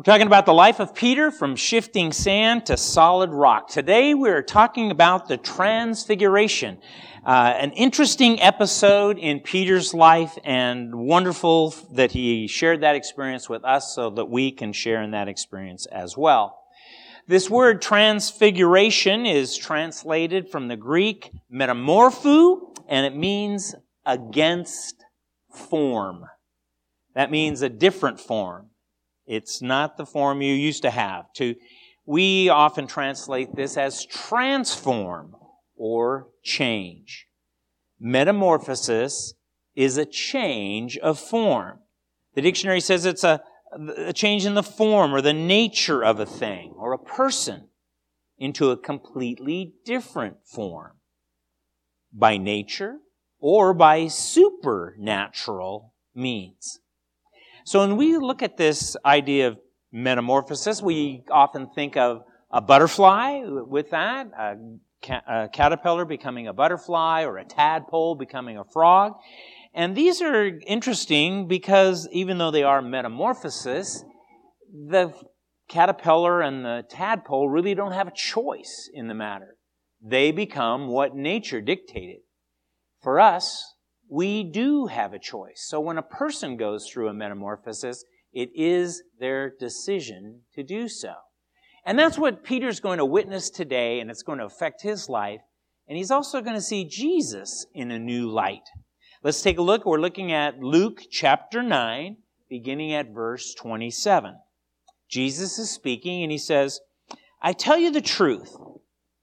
We're talking about the life of Peter from shifting sand to solid rock. Today we're talking about the transfiguration. Uh, an interesting episode in Peter's life and wonderful that he shared that experience with us so that we can share in that experience as well. This word transfiguration is translated from the Greek metamorpho and it means against form. That means a different form. It's not the form you used to have. To, we often translate this as transform or change. Metamorphosis is a change of form. The dictionary says it's a, a change in the form or the nature of a thing or a person into a completely different form by nature or by supernatural means. So when we look at this idea of metamorphosis, we often think of a butterfly with that, a, ca- a caterpillar becoming a butterfly, or a tadpole becoming a frog. And these are interesting because even though they are metamorphosis, the caterpillar and the tadpole really don't have a choice in the matter. They become what nature dictated. For us, we do have a choice. So when a person goes through a metamorphosis, it is their decision to do so. And that's what Peter's going to witness today, and it's going to affect his life. And he's also going to see Jesus in a new light. Let's take a look. We're looking at Luke chapter 9, beginning at verse 27. Jesus is speaking, and he says, I tell you the truth.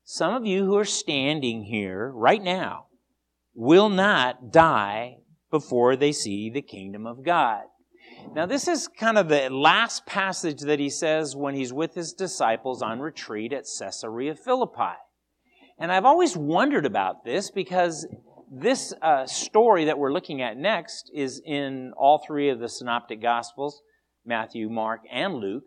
Some of you who are standing here right now will not die before they see the kingdom of God. Now, this is kind of the last passage that he says when he's with his disciples on retreat at Caesarea Philippi. And I've always wondered about this because this uh, story that we're looking at next is in all three of the synoptic gospels Matthew, Mark, and Luke.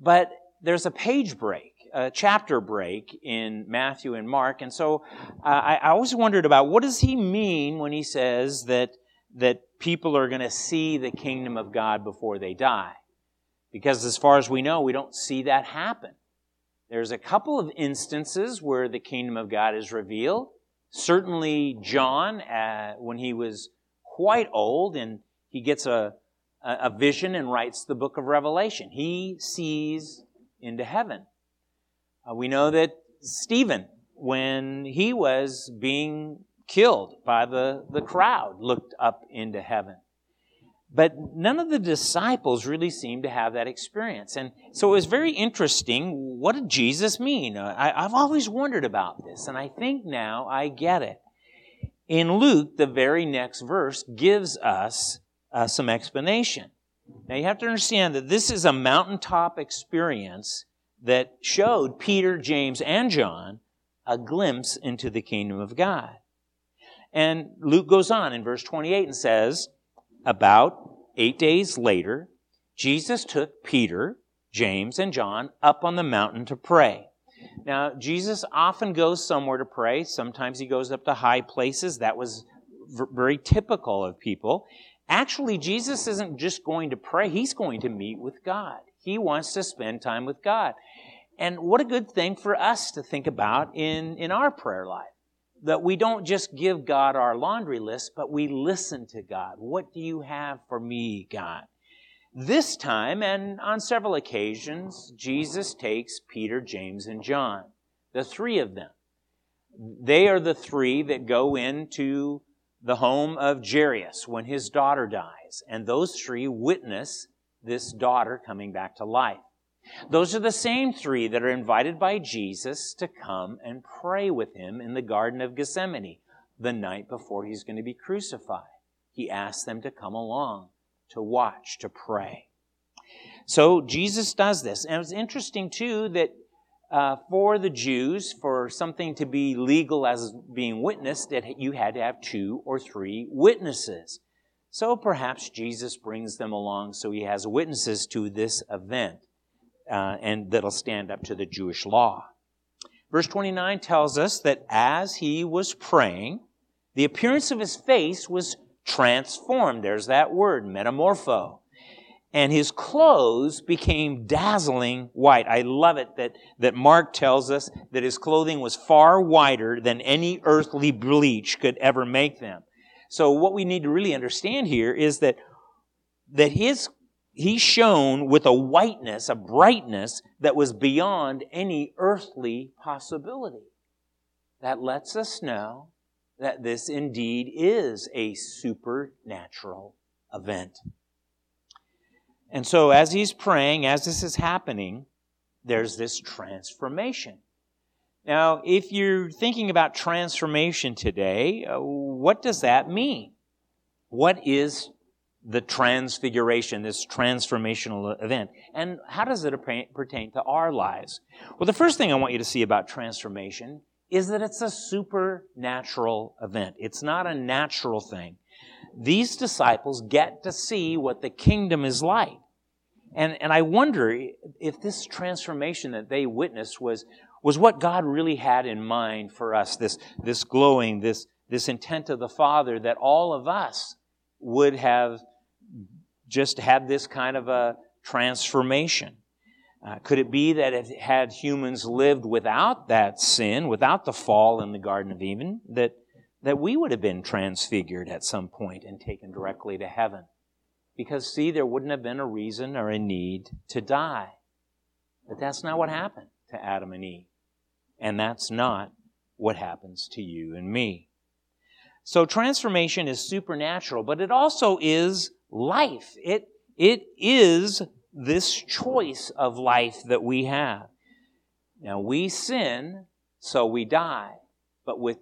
But there's a page break a chapter break in Matthew and Mark. And so uh, I, I always wondered about what does he mean when he says that, that people are going to see the kingdom of God before they die? Because as far as we know, we don't see that happen. There's a couple of instances where the kingdom of God is revealed. Certainly, John, uh, when he was quite old and he gets a, a vision and writes the book of Revelation, he sees into heaven. Uh, we know that Stephen, when he was being killed by the, the crowd, looked up into heaven. But none of the disciples really seemed to have that experience. And so it was very interesting. What did Jesus mean? Uh, I, I've always wondered about this, and I think now I get it. In Luke, the very next verse gives us uh, some explanation. Now you have to understand that this is a mountaintop experience that showed Peter, James, and John a glimpse into the kingdom of God. And Luke goes on in verse 28 and says, About eight days later, Jesus took Peter, James, and John up on the mountain to pray. Now, Jesus often goes somewhere to pray. Sometimes he goes up to high places. That was very typical of people. Actually, Jesus isn't just going to pray, he's going to meet with God. He wants to spend time with God. And what a good thing for us to think about in, in our prayer life. That we don't just give God our laundry list, but we listen to God. What do you have for me, God? This time, and on several occasions, Jesus takes Peter, James, and John, the three of them. They are the three that go into the home of Jairus when his daughter dies, and those three witness this daughter coming back to life. Those are the same three that are invited by Jesus to come and pray with him in the Garden of Gethsemane the night before he's going to be crucified. He asks them to come along to watch, to pray. So Jesus does this. And it's interesting, too, that uh, for the Jews, for something to be legal as being witnessed, that you had to have two or three witnesses. So perhaps Jesus brings them along so he has witnesses to this event uh, and that'll stand up to the Jewish law. Verse 29 tells us that as he was praying, the appearance of his face was transformed. There's that word, metamorpho. and his clothes became dazzling white. I love it that, that Mark tells us that his clothing was far whiter than any earthly bleach could ever make them. So what we need to really understand here is that, that his, he shone with a whiteness, a brightness that was beyond any earthly possibility. That lets us know that this indeed is a supernatural event. And so, as he's praying, as this is happening, there's this transformation. Now, if you're thinking about transformation today, uh, what does that mean? What is the transfiguration, this transformational event? And how does it pertain to our lives? Well, the first thing I want you to see about transformation is that it's a supernatural event. It's not a natural thing these disciples get to see what the kingdom is like. And, and I wonder if this transformation that they witnessed was, was what God really had in mind for us, this, this glowing, this, this intent of the Father that all of us would have just had this kind of a transformation. Uh, could it be that if had humans lived without that sin, without the fall in the Garden of Eden, that that we would have been transfigured at some point and taken directly to heaven. Because, see, there wouldn't have been a reason or a need to die. But that's not what happened to Adam and Eve. And that's not what happens to you and me. So transformation is supernatural, but it also is life. It, it is this choice of life that we have. Now, we sin, so we die. But with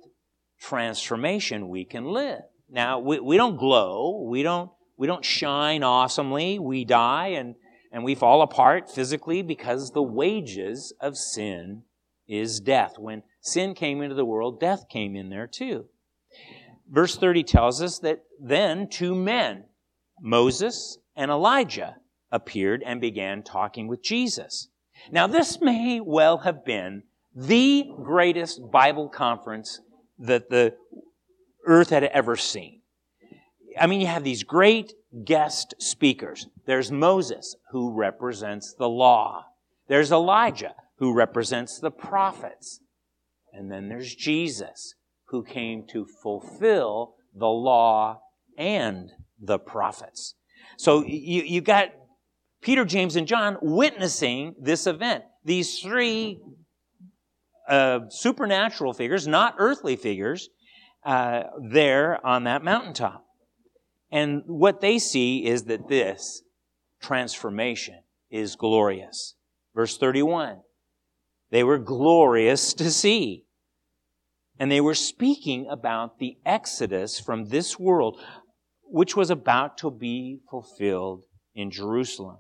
transformation we can live. Now, we, we don't glow, we don't, we don't shine awesomely, we die and, and we fall apart physically because the wages of sin is death. When sin came into the world, death came in there too. Verse 30 tells us that then two men, Moses and Elijah, appeared and began talking with Jesus. Now, this may well have been the greatest Bible conference that the earth had ever seen. I mean, you have these great guest speakers. There's Moses, who represents the law. There's Elijah, who represents the prophets. And then there's Jesus, who came to fulfill the law and the prophets. So you, you got Peter, James, and John witnessing this event. These three uh, supernatural figures, not earthly figures, uh, there on that mountaintop. And what they see is that this transformation is glorious. Verse 31 they were glorious to see. And they were speaking about the exodus from this world, which was about to be fulfilled in Jerusalem.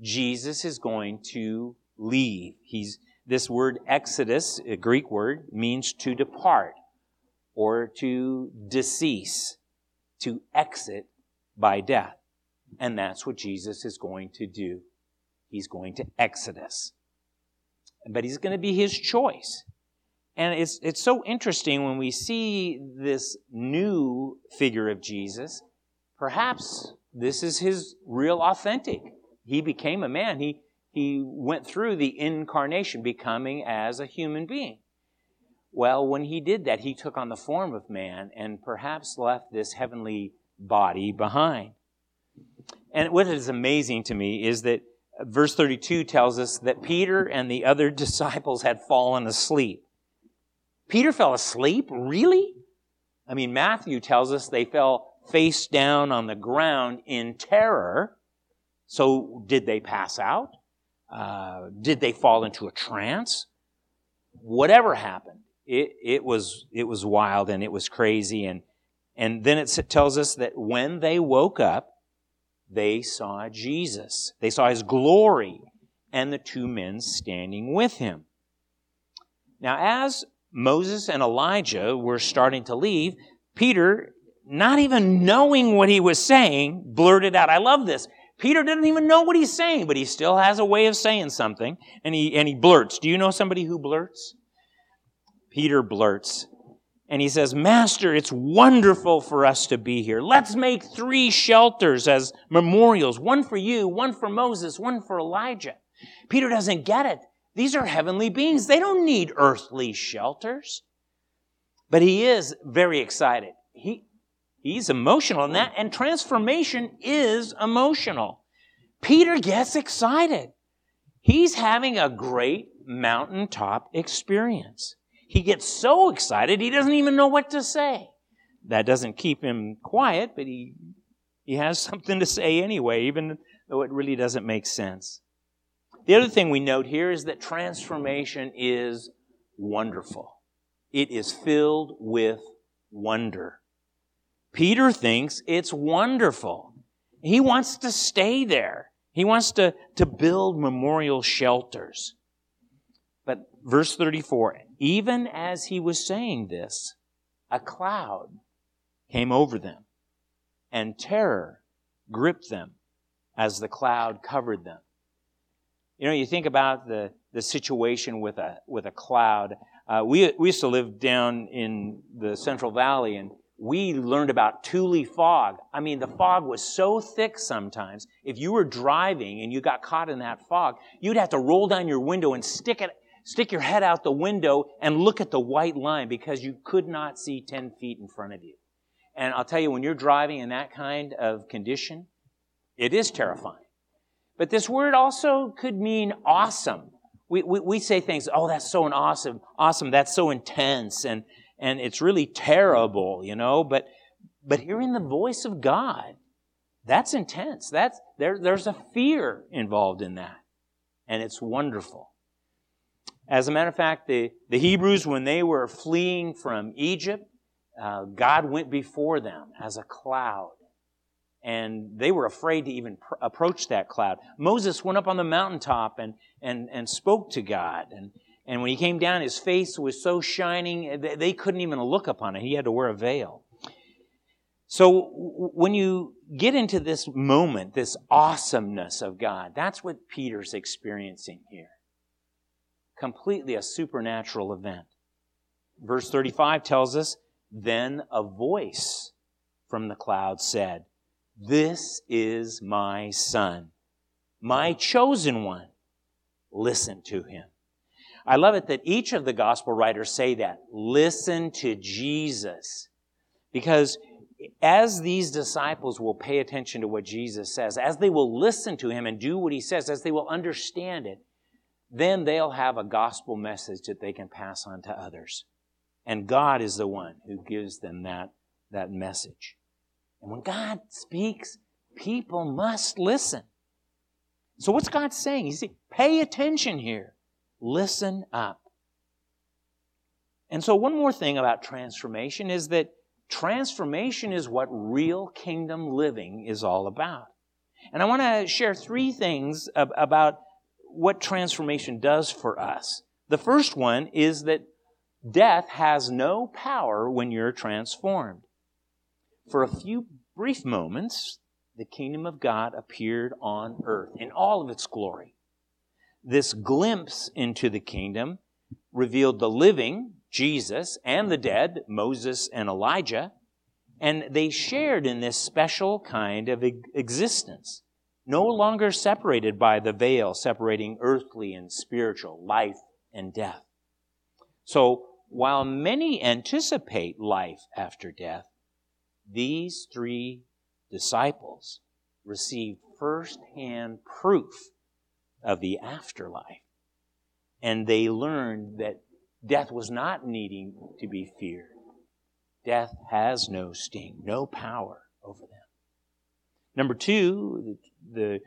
Jesus is going to leave. He's this word exodus, a Greek word, means to depart or to decease, to exit by death. And that's what Jesus is going to do. He's going to exodus. But he's going to be his choice. And it's, it's so interesting when we see this new figure of Jesus. Perhaps this is his real authentic. He became a man. He, he went through the incarnation, becoming as a human being. Well, when he did that, he took on the form of man and perhaps left this heavenly body behind. And what is amazing to me is that verse 32 tells us that Peter and the other disciples had fallen asleep. Peter fell asleep? Really? I mean, Matthew tells us they fell face down on the ground in terror. So, did they pass out? Uh, did they fall into a trance? Whatever happened, it, it was it was wild and it was crazy and and then it tells us that when they woke up, they saw Jesus. They saw his glory and the two men standing with him. Now, as Moses and Elijah were starting to leave, Peter, not even knowing what he was saying, blurted out, I love this. Peter didn't even know what he's saying, but he still has a way of saying something, and he, and he blurts. Do you know somebody who blurts? Peter blurts. and he says, Master, it's wonderful for us to be here. Let's make three shelters as memorials one for you, one for Moses, one for Elijah. Peter doesn't get it. These are heavenly beings. They don't need earthly shelters. But he is very excited. He, he's emotional in that, and transformation is emotional. Peter gets excited. He's having a great mountaintop experience. He gets so excited he doesn't even know what to say. That doesn't keep him quiet, but he, he has something to say anyway, even though it really doesn't make sense. The other thing we note here is that transformation is wonderful. It is filled with wonder. Peter thinks it's wonderful. He wants to stay there. He wants to, to build memorial shelters. But verse 34 even as he was saying this, a cloud came over them, and terror gripped them as the cloud covered them. You know, you think about the, the situation with a, with a cloud. Uh, we, we used to live down in the Central Valley, and we learned about Tule fog. I mean, the fog was so thick sometimes. If you were driving and you got caught in that fog, you'd have to roll down your window and stick it, stick your head out the window and look at the white line because you could not see 10 feet in front of you. And I'll tell you, when you're driving in that kind of condition, it is terrifying. But this word also could mean awesome. We, we, we say things, oh, that's so awesome, awesome, that's so intense, and, and it's really terrible, you know, but, but hearing the voice of God, that's intense. That's, there, there's a fear involved in that. And it's wonderful. As a matter of fact, the, the Hebrews, when they were fleeing from Egypt, uh, God went before them as a cloud. And they were afraid to even pr- approach that cloud. Moses went up on the mountaintop and, and, and spoke to God. And, and when he came down, his face was so shining, they couldn't even look upon it. He had to wear a veil. So when you get into this moment, this awesomeness of God, that's what Peter's experiencing here. Completely a supernatural event. Verse 35 tells us, Then a voice from the cloud said, This is my son, my chosen one. Listen to him. I love it that each of the gospel writers say that. Listen to Jesus. Because as these disciples will pay attention to what Jesus says, as they will listen to him and do what he says, as they will understand it, then they'll have a gospel message that they can pass on to others. And God is the one who gives them that, that message. And when God speaks, people must listen. So what's God saying? He's saying, pay attention here. Listen up. And so, one more thing about transformation is that transformation is what real kingdom living is all about. And I want to share three things about what transformation does for us. The first one is that death has no power when you're transformed. For a few brief moments, the kingdom of God appeared on earth in all of its glory. This glimpse into the kingdom revealed the living, Jesus, and the dead, Moses and Elijah, and they shared in this special kind of existence, no longer separated by the veil separating earthly and spiritual, life and death. So, while many anticipate life after death, these three disciples received firsthand proof of the afterlife. And they learned that death was not needing to be feared. Death has no sting, no power over them. Number two, the, the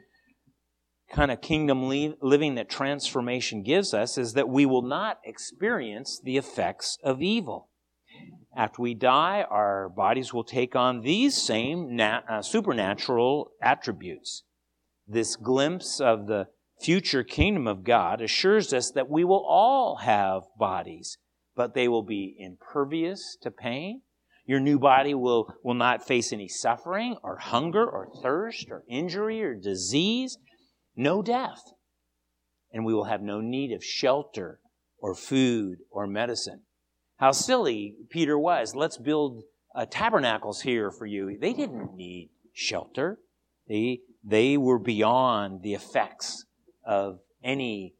kind of kingdom living that transformation gives us is that we will not experience the effects of evil. After we die, our bodies will take on these same nat- uh, supernatural attributes. This glimpse of the future kingdom of God assures us that we will all have bodies, but they will be impervious to pain. Your new body will, will not face any suffering or hunger or thirst or injury or disease, no death. And we will have no need of shelter or food or medicine. How silly Peter was. Let's build uh, tabernacles here for you. They didn't need shelter. They, they were beyond the effects of any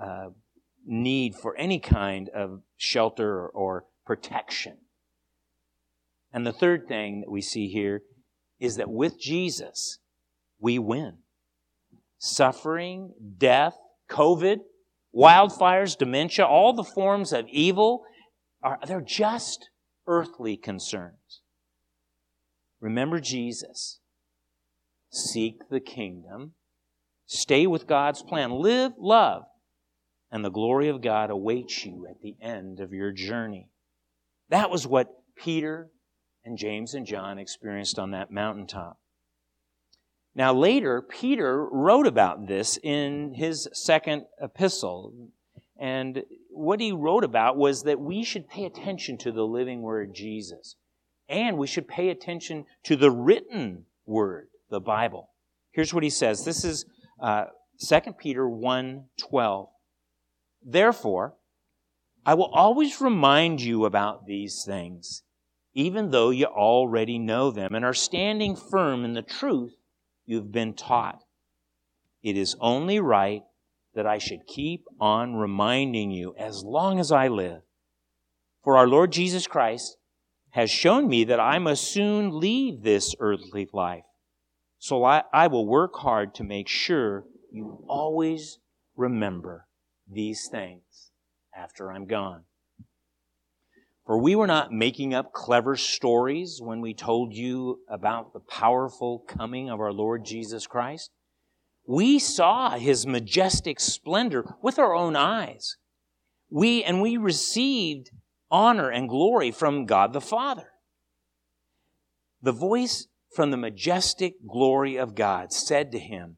uh, need for any kind of shelter or protection. And the third thing that we see here is that with Jesus, we win. Suffering, death, COVID, wildfires, dementia, all the forms of evil are, they're just earthly concerns. Remember Jesus. Seek the kingdom. Stay with God's plan. Live, love, and the glory of God awaits you at the end of your journey. That was what Peter and James and John experienced on that mountaintop. Now, later, Peter wrote about this in his second epistle. And what he wrote about was that we should pay attention to the living word Jesus. And we should pay attention to the written word, the Bible. Here's what he says. This is uh, 2 Peter 1 12. Therefore, I will always remind you about these things, even though you already know them and are standing firm in the truth you've been taught. It is only right that I should keep on reminding you as long as I live. For our Lord Jesus Christ has shown me that I must soon leave this earthly life. So I, I will work hard to make sure you always remember these things after I'm gone. For we were not making up clever stories when we told you about the powerful coming of our Lord Jesus Christ. We saw his majestic splendor with our own eyes. We, and we received honor and glory from God the Father. The voice from the majestic glory of God said to him,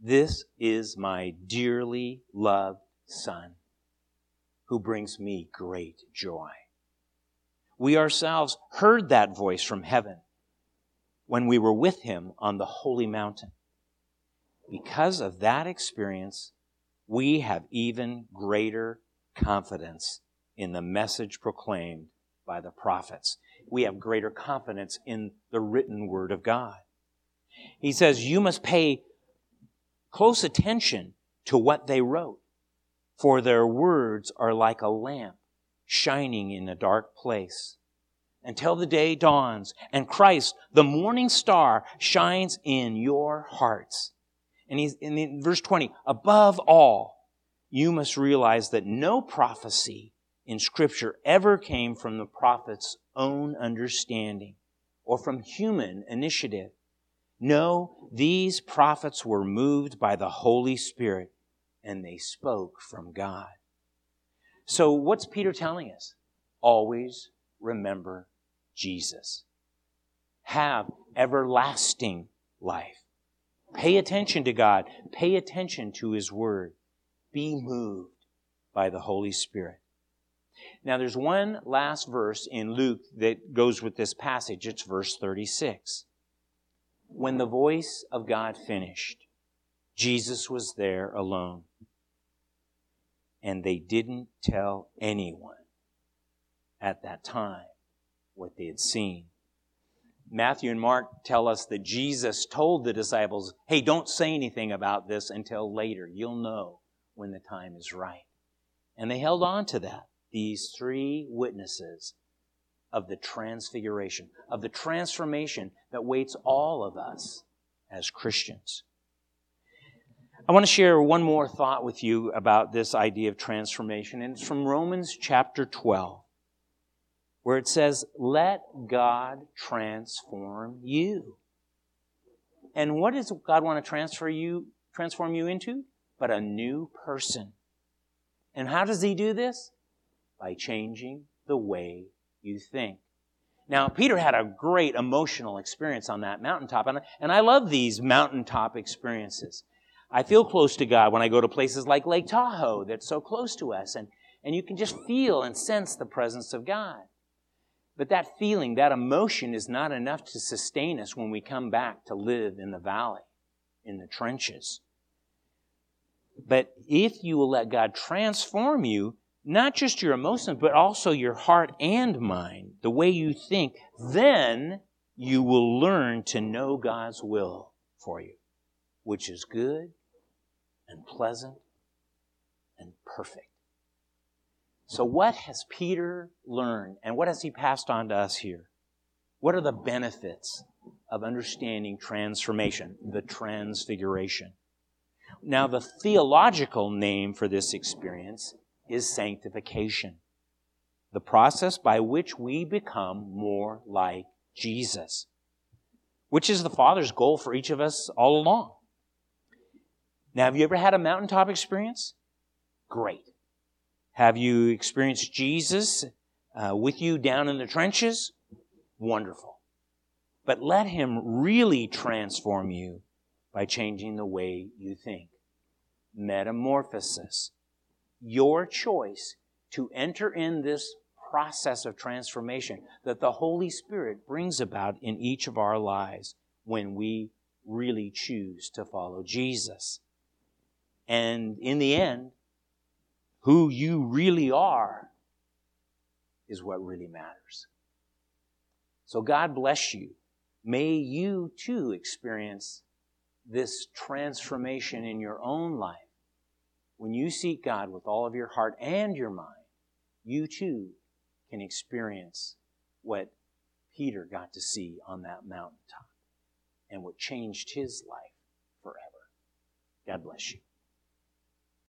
This is my dearly loved Son, who brings me great joy. We ourselves heard that voice from heaven when we were with him on the holy mountain. Because of that experience, we have even greater confidence in the message proclaimed by the prophets. We have greater confidence in the written word of God. He says, You must pay close attention to what they wrote for their words are like a lamp shining in a dark place until the day dawns and Christ, the morning star, shines in your hearts. And he's in verse 20, above all, you must realize that no prophecy in Scripture ever came from the prophet's own understanding or from human initiative. No, these prophets were moved by the Holy Spirit and they spoke from God. So, what's Peter telling us? Always remember Jesus. Have everlasting life. Pay attention to God. Pay attention to His Word. Be moved by the Holy Spirit. Now, there's one last verse in Luke that goes with this passage. It's verse 36. When the voice of God finished, Jesus was there alone and they didn't tell anyone at that time what they had seen. Matthew and Mark tell us that Jesus told the disciples, hey, don't say anything about this until later. You'll know when the time is right. And they held on to that, these three witnesses of the transfiguration, of the transformation that waits all of us as Christians. I want to share one more thought with you about this idea of transformation, and it's from Romans chapter 12, where it says, Let God transform you. And what does God want to transfer you, transform you into? But a new person. And how does He do this? By changing the way you think. Now, Peter had a great emotional experience on that mountaintop, and, and I love these mountaintop experiences. I feel close to God when I go to places like Lake Tahoe that's so close to us, and, and you can just feel and sense the presence of God. But that feeling, that emotion is not enough to sustain us when we come back to live in the valley, in the trenches. But if you will let God transform you, not just your emotions, but also your heart and mind, the way you think, then you will learn to know God's will for you, which is good and pleasant and perfect. So, what has Peter learned and what has he passed on to us here? What are the benefits of understanding transformation, the transfiguration? Now, the theological name for this experience is sanctification, the process by which we become more like Jesus, which is the Father's goal for each of us all along. Now, have you ever had a mountaintop experience? Great. Have you experienced Jesus uh, with you down in the trenches? Wonderful. But let Him really transform you by changing the way you think. Metamorphosis. Your choice to enter in this process of transformation that the Holy Spirit brings about in each of our lives when we really choose to follow Jesus. And in the end, who you really are is what really matters. So God bless you. May you too experience this transformation in your own life. When you seek God with all of your heart and your mind, you too can experience what Peter got to see on that mountaintop and what changed his life forever. God bless you.